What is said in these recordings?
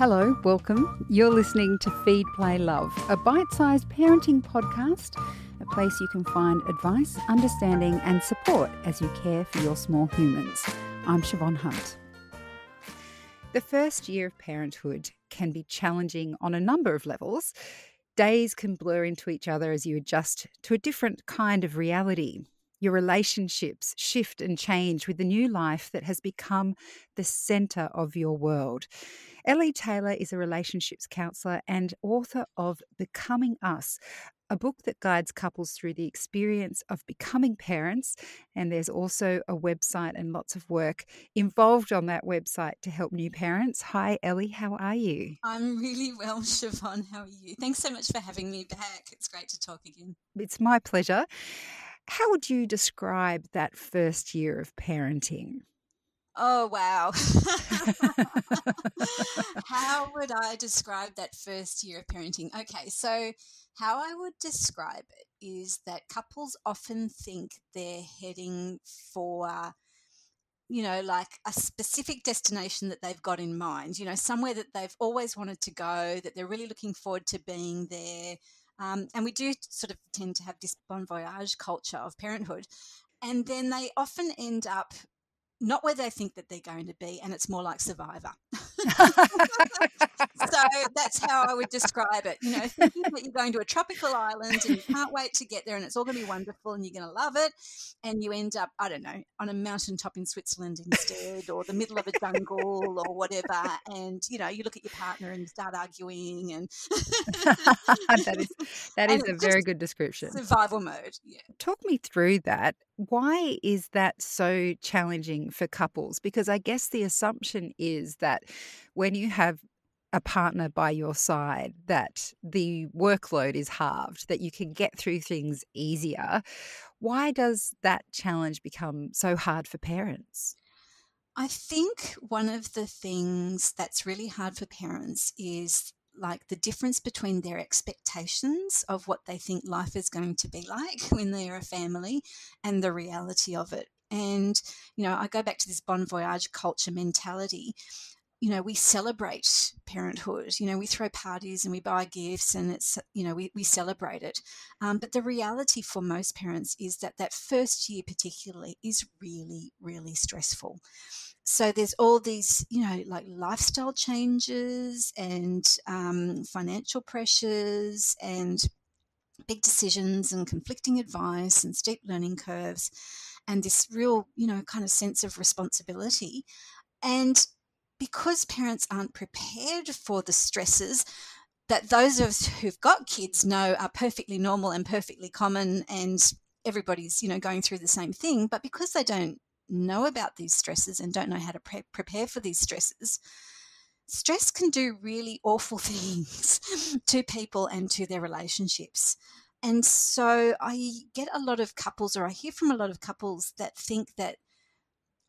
Hello, welcome. You're listening to Feed, Play, Love, a bite sized parenting podcast, a place you can find advice, understanding, and support as you care for your small humans. I'm Siobhan Hunt. The first year of parenthood can be challenging on a number of levels. Days can blur into each other as you adjust to a different kind of reality. Your relationships shift and change with the new life that has become the centre of your world. Elly Taylor is a relationships counsellor and author of Becoming Us, a book that guides couples through the experience of becoming parents. And there's also a website and lots of work involved on that website to help new parents. Hi, Elly, how are you? I'm really well, Siobhan. How are you? Thanks so much for having me back. It's great to talk again. It's my pleasure. How would you describe that first year of parenting? Oh, wow. how would I describe that first year of parenting? Okay, so how I would describe it is that couples often think they're heading for you know, like a specific destination that they've got in mind, you know, somewhere that they've always wanted to go, that they're really looking forward to being there, um, and we do sort of tend to have this bon voyage culture of parenthood. And then they often end up not where they think that they're going to be, and it's more like Survivor. so that's how I would describe it. You know, thinking that you're going to a tropical island and you can't wait to get there, and it's all going to be wonderful, and you're going to love it, and you end up, I don't know, on a mountaintop in Switzerland instead, or the middle of a jungle, or whatever, and you know, you look at your partner and start arguing, and that is that is a very good description. Survival mode. Yeah. Talk me through that. Why is that so challenging for couples? Because I guess the assumption is that when you have a partner by your side that the workload is halved that you can get through things easier. Why does that challenge become so hard for parents? I think one of the things that's really hard for parents is like the difference between their expectations of what they think life is going to be like when they're a family and the reality of it. And, you know, I go back to this bon voyage culture mentality. You know, we celebrate parenthood. You know, we throw parties and we buy gifts and it's, you know, we, we celebrate it. Um, but the reality for most parents is that that first year, particularly, is really, really stressful so there's all these you know like lifestyle changes and um, financial pressures and big decisions and conflicting advice and steep learning curves and this real, you know, kind of sense of responsibility. And because parents aren't prepared for the stresses that those of us who've got kids know are perfectly normal and perfectly common and everybody's, you know, going through the same thing, but because they don't know about these stresses and don't know how to pre- prepare for these stresses, stress can do really awful things to people and to their relationships. And so I get a lot of couples, or I hear from a lot of couples that think that,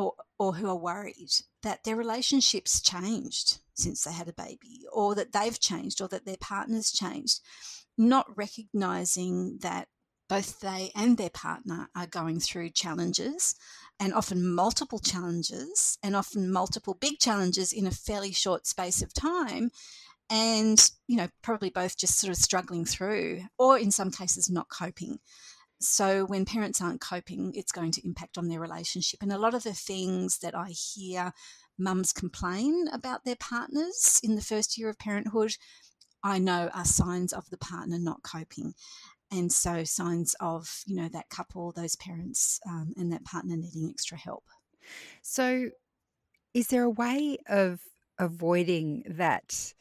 or, or who are worried that their relationships changed since they had a baby, or that they've changed, or that their partner's changed, not recognizing that both they and their partner are going through challenges and often multiple challenges and often multiple big challenges in a fairly short space of time and you know probably both just sort of struggling through or in some cases not coping so when parents aren't coping it's going to impact on their relationship. And a lot of the things that i hear mums complain about their partners in the first year of parenthood i know are signs of the partner not coping. And so signs of you know that couple those parents um, and that partner needing extra help. So is there a way of avoiding that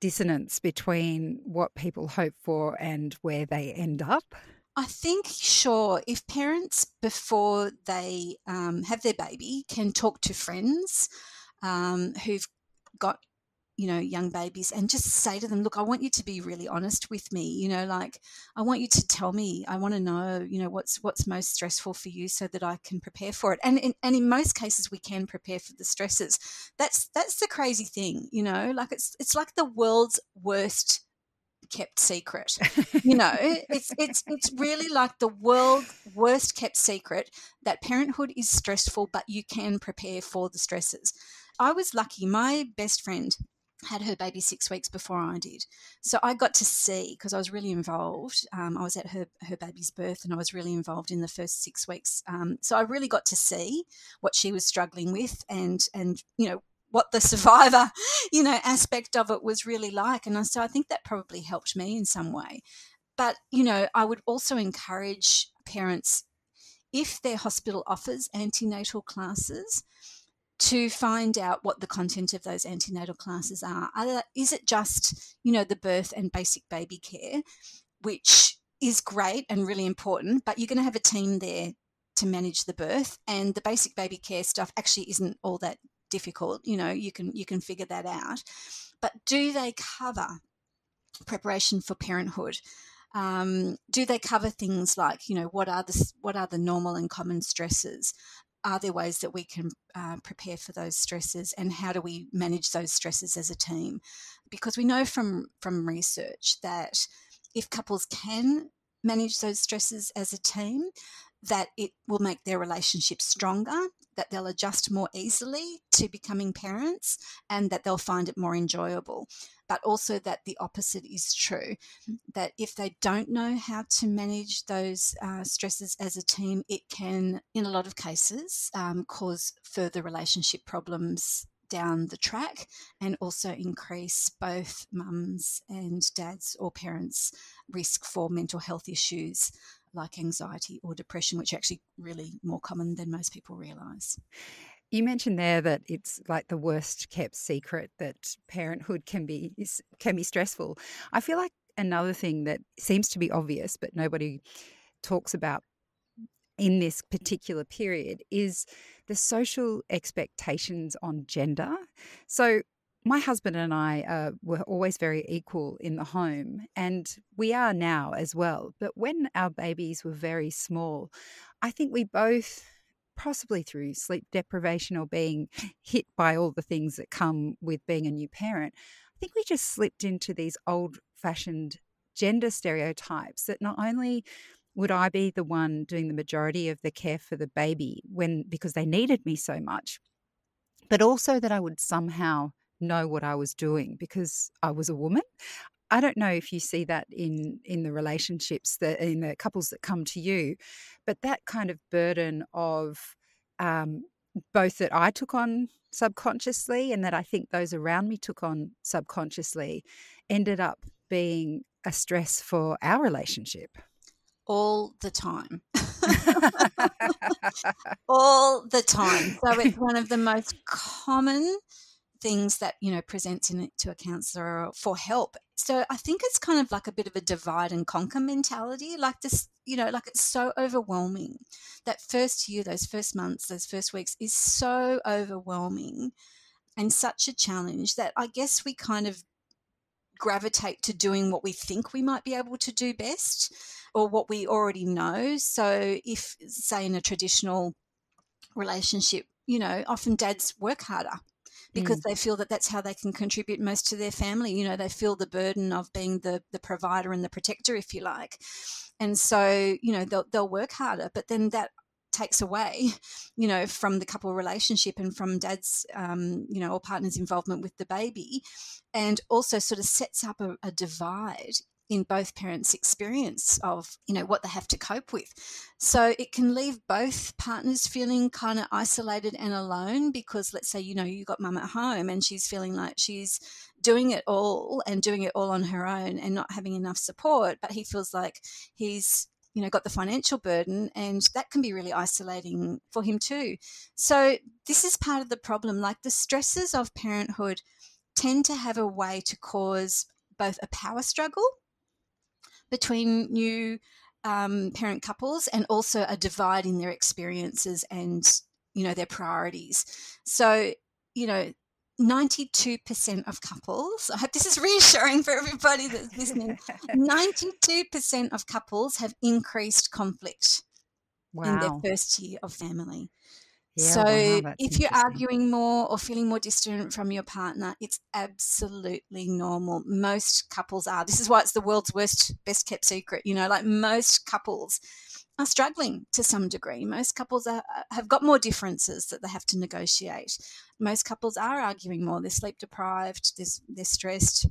dissonance between what people hope for and where they end up? I think, sure, if parents before they um, have their baby can talk to friends um, who've got you know young babies and just say to them look i want you to be really honest with me you know like i want you to tell me i want to know you know what's what's most stressful for you so that i can prepare for it. And in, and in most cases we can prepare for the stresses. That's that's the crazy thing you know like it's it's like the world's worst kept secret you know it's it's it's really like the world worst kept secret that parenthood is stressful but you can prepare for the stresses i was lucky my best friend had her baby six weeks before I did. So I got to see because I was really involved. Um, I was at her her baby's birth and I was really involved in the first six weeks. Um, so I really got to see what she was struggling with and and you know what the survivor you know aspect of it was really like. And so I think that probably helped me in some way. But you know I would also encourage parents if their hospital offers antenatal classes to find out what the content of those antenatal classes are. are. Is it just, you know, the birth and basic baby care, which is great and really important, but you're going to have a team there to manage the birth and the basic baby care stuff actually isn't all that difficult you know you can you can figure that out. But do they cover preparation for parenthood? Um, do they cover things like you know what are the what are the normal and common stresses? Are there ways that we can uh, prepare for those stresses and how do we manage those stresses as a team? Because we know from from research that if couples can manage those stresses as a team that it will make their relationship stronger that they'll adjust more easily to becoming parents and that they'll find it more enjoyable. But also that the opposite is true that if they don't know how to manage those uh, stresses as a team, it can, in a lot of cases, um, cause further relationship problems down the track and also increase both mums and dads or parents' risk for mental health issues like anxiety or depression, which actually really more common than most people realize. You mentioned there that it's like the worst kept secret that parenthood can be can be stressful. I feel like another thing that seems to be obvious but nobody talks about in this particular period is the social expectations on gender. So my husband and I uh, were always very equal in the home, and we are now as well. But when our babies were very small, I think we both, possibly through sleep deprivation or being hit by all the things that come with being a new parent, I think we just slipped into these old fashioned gender stereotypes that not only would I be the one doing the majority of the care for the baby when because they needed me so much, but also that I would somehow know what I was doing because I was a woman. I don't know if you see that in in the relationships that in the couples that come to you, but that kind of burden of um, both that I took on subconsciously and that I think those around me took on subconsciously ended up being a stress for our relationship all the time. all the time. So it's one of the most common things that you know presents in to a counselor for help. So i think it's kind of like a bit of a divide and conquer mentality like this you know like it's so overwhelming that first year those first months those first weeks is so overwhelming and such a challenge that i guess we kind of gravitate to doing what we think we might be able to do best or what we already know. So if say in a traditional relationship you know often dads work harder because mm. they feel that that's how they can contribute most to their family. You know, they feel the burden of being the the provider and the protector, if you like, and so you know they'll they'll work harder. But then that takes away, you know, from the couple relationship and from dad's, um, you know, or partner's involvement with the baby, and also sort of sets up a, a divide in both parents' experience of you know what they have to cope with. So it can leave both partners feeling kind of isolated and alone because let's say you know you got mum at home and she's feeling like she's doing it all and doing it all on her own and not having enough support, but he feels like he's you know got the financial burden and that can be really isolating for him too. So this is part of the problem like the stresses of parenthood tend to have a way to cause both a power struggle between new um, parent couples and also a divide in their experiences and you know their priorities so you know 92% of couples i hope this is reassuring for everybody that's listening 92% of couples have increased conflict wow. in their first year of family yeah, so wow, if you're arguing more or feeling more distant from your partner, it's absolutely normal. Most couples are. This is why it's the world's worst, best kept secret. You know, like most couples are struggling to some degree. Most couples are, uh, have got more differences that they have to negotiate. Most couples are arguing more. They're sleep deprived, they're, they're stressed,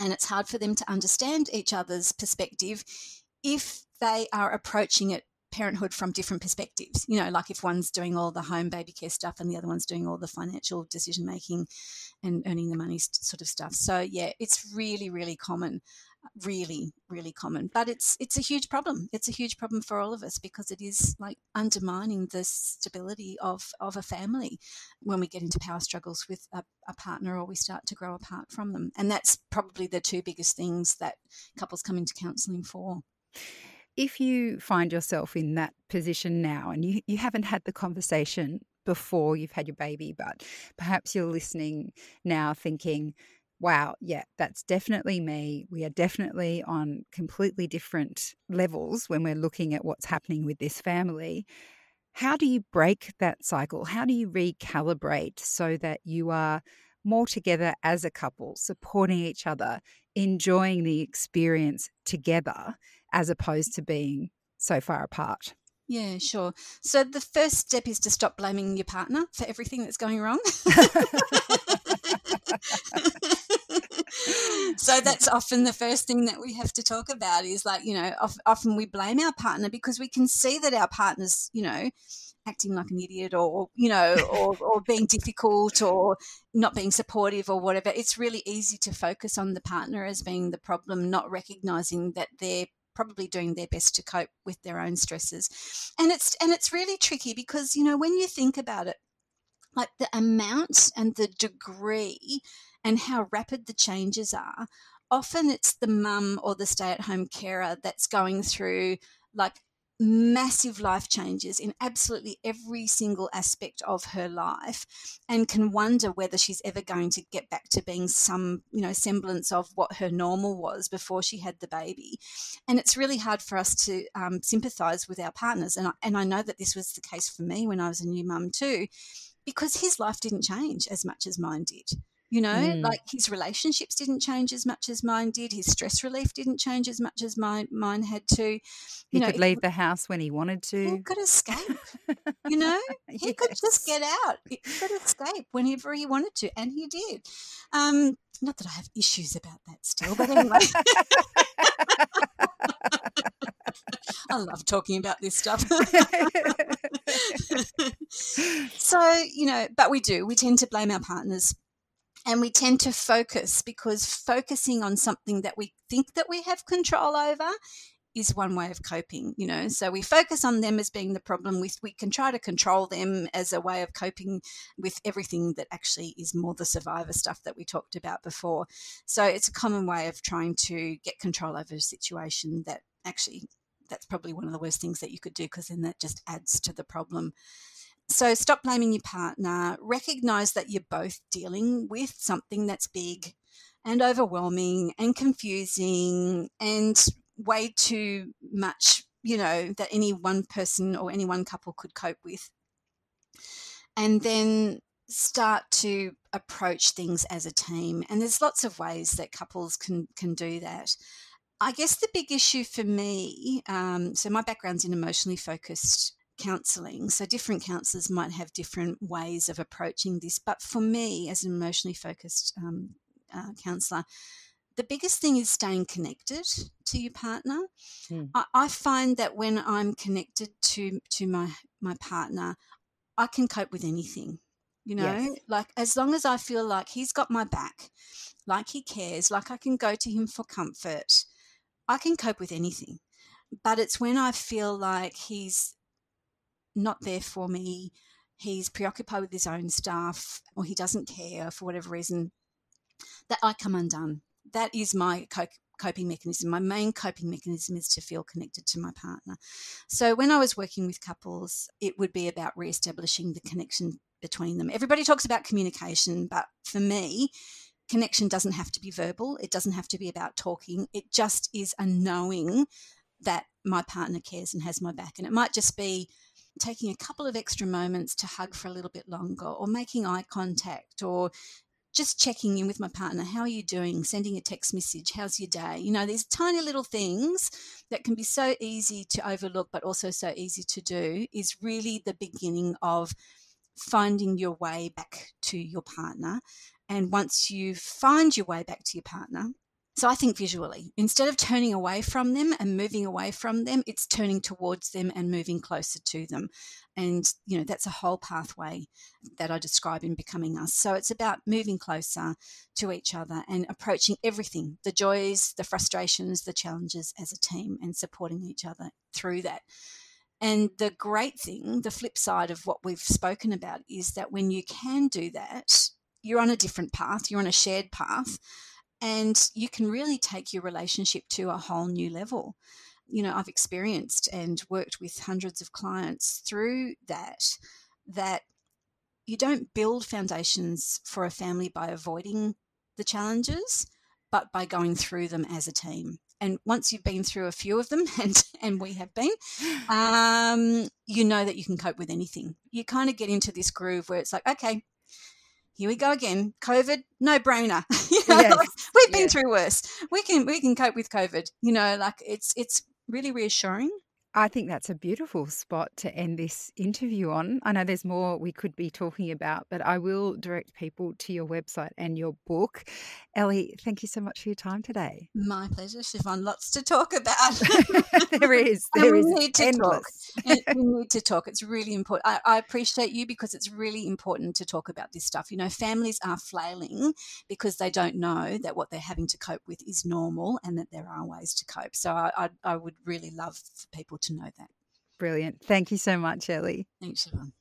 and it's hard for them to understand each other's perspective if they are approaching it parenthood from different perspectives. You know, like if one's doing all the home baby care stuff and the other one's doing all the financial decision making and earning the money sort of stuff. So yeah, it's really really common really really common but it's it's a huge problem it's a huge problem for all of us because it is like undermining the stability of of a family when we get into power struggles with a, a partner or we start to grow apart from them and that's probably the two biggest things that couples come into counseling for if you find yourself in that position now and you, you haven't had the conversation before you've had your baby, but perhaps you're listening now thinking, wow, yeah, that's definitely me. We are definitely on completely different levels when we're looking at what's happening with this family. How do you break that cycle? How do you recalibrate so that you are more together as a couple, supporting each other, enjoying the experience together, as opposed to being so far apart? Yeah, sure. So the first step is to stop blaming your partner for everything that's going wrong. so that's often the first thing that we have to talk about is like, you know, often we blame our partner because we can see that our partner's, you know, acting like an idiot or, you know, or, or being difficult or not being supportive or whatever. It's really easy to focus on the partner as being the problem, not recognizing that they're probably doing their best to cope with their own stresses. And it's and it's really tricky because you know when you think about it like the amount and the degree and how rapid the changes are often it's the mum or the stay-at-home carer that's going through like massive life changes in absolutely every single aspect of her life and can wonder whether she's ever going to get back to being some you know semblance of what her normal was before she had the baby. And it's really hard for us to um, sympathize with our partners. And I, and I know that this was the case for me when I was a new mum too because his life didn't change as much as mine did you know, mm. like his relationships didn't change as much as mine did. His stress relief didn't change as much as mine mine had to. You he know, could leave the house when he wanted to. He could escape. you know, he yes. could just get out. He could escape whenever he wanted to, and he did. Um, not that I have issues about that still, but anyway. I love talking about this stuff. so, you know, but we do. We tend to blame our partners and we tend to focus because focusing on something that we think that we have control over is one way of coping you know? So we focus on them as being the problem. With we can try to control them as a way of coping with everything that actually is more the survivor stuff that we talked about before. So it's a common way of trying to get control over a situation that actually that's probably one of the worst things that you could do because then that just adds to the problem so stop blaming your partner. Recognize that you're both dealing with something that's big and overwhelming and confusing and way too much, you know, that any one person or any one couple could cope with. And then start to approach things as a team. And there's lots of ways that couples can can do that. I guess the big issue for me, um, so my background's in emotionally focused counselling. So, different counsellors might have different ways of approaching this. But for me, as an emotionally focused um, uh, counsellor, the biggest thing is staying connected to your partner. Mm. I, I, find that when I'm connected to to my my partner, I can cope with anything. You know, yes. like as long as I feel like he's got my back, like he cares, like I can go to him for comfort, I can cope with anything. But it's when I feel like he's not there for me, he's preoccupied with his own stuff, or he doesn't care for whatever reason, that I come undone. That is my coping mechanism. My main coping mechanism is to feel connected to my partner. So when I was working with couples, it would be about re-establishing the connection between them. Everybody talks about communication, but for me, connection doesn't have to be verbal. It doesn't have to be about talking. It just is a knowing that my partner cares and has my back. And it might just be taking a couple of extra moments to hug for a little bit longer or making eye contact or just checking in with my partner. How are you doing? Sending a text message. How's your day? You know, these tiny little things that can be so easy to overlook, but also so easy to do is really the beginning of finding your way back to your partner. And once you find your way back to your partner, so I think visually, instead of turning away from them and moving away from them, it's turning towards them and moving closer to them. And, you know, that's a whole pathway that I describe in Becoming Us. So it's about moving closer to each other and approaching everything the joys, the frustrations, the challenges as a team and supporting each other through that. And the great thing, the flip side of what we've spoken about, is that when you can do that, you're on a different path, you're on a shared path and you can really take your relationship to a whole new level. You know, I've experienced and worked with hundreds of clients through that, that you don't build foundations for a family by avoiding the challenges, but by going through them as a team. And once you've been through a few of them, and, and we have been, um, you know that you can cope with anything. You kind of get into this groove where it's like, okay, here we go again. COVID, no brainer. you know, yes. like, we've been through worse. We can we can cope with COVID. You know, like it's it's really reassuring I think that's a beautiful spot to end this interview on. I know there's more we could be talking about, but I will direct people to your website and your book. Elly, thank you so much for your time today. My pleasure, Siobhan. Lots to talk about. there is. There is. Need to endless. talk. we need to talk. It's really important. I, I appreciate you because it's really important to talk about this stuff. You know, families are flailing because they don't know that what they're having to cope with is normal and that there are ways to cope. So I, I, I would really love for people to know that. Brilliant. Thank you so much, Elly. Thanks, Siobhan.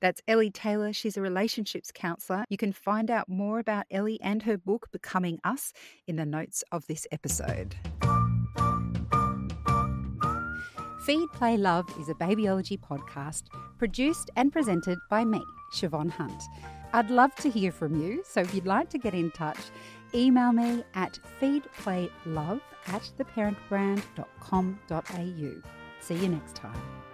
That's Elly Taylor. She's a relationships counsellor. You can find out more about Elly and her book, Becoming Us, in the notes of this episode. Feed, Play, Love is a babyology podcast produced and presented by me, Siobhan Hunt. I'd love to hear from you, so if you'd like to get in touch, email me at feedplaylove at theparentbrand.com.au. See you next time.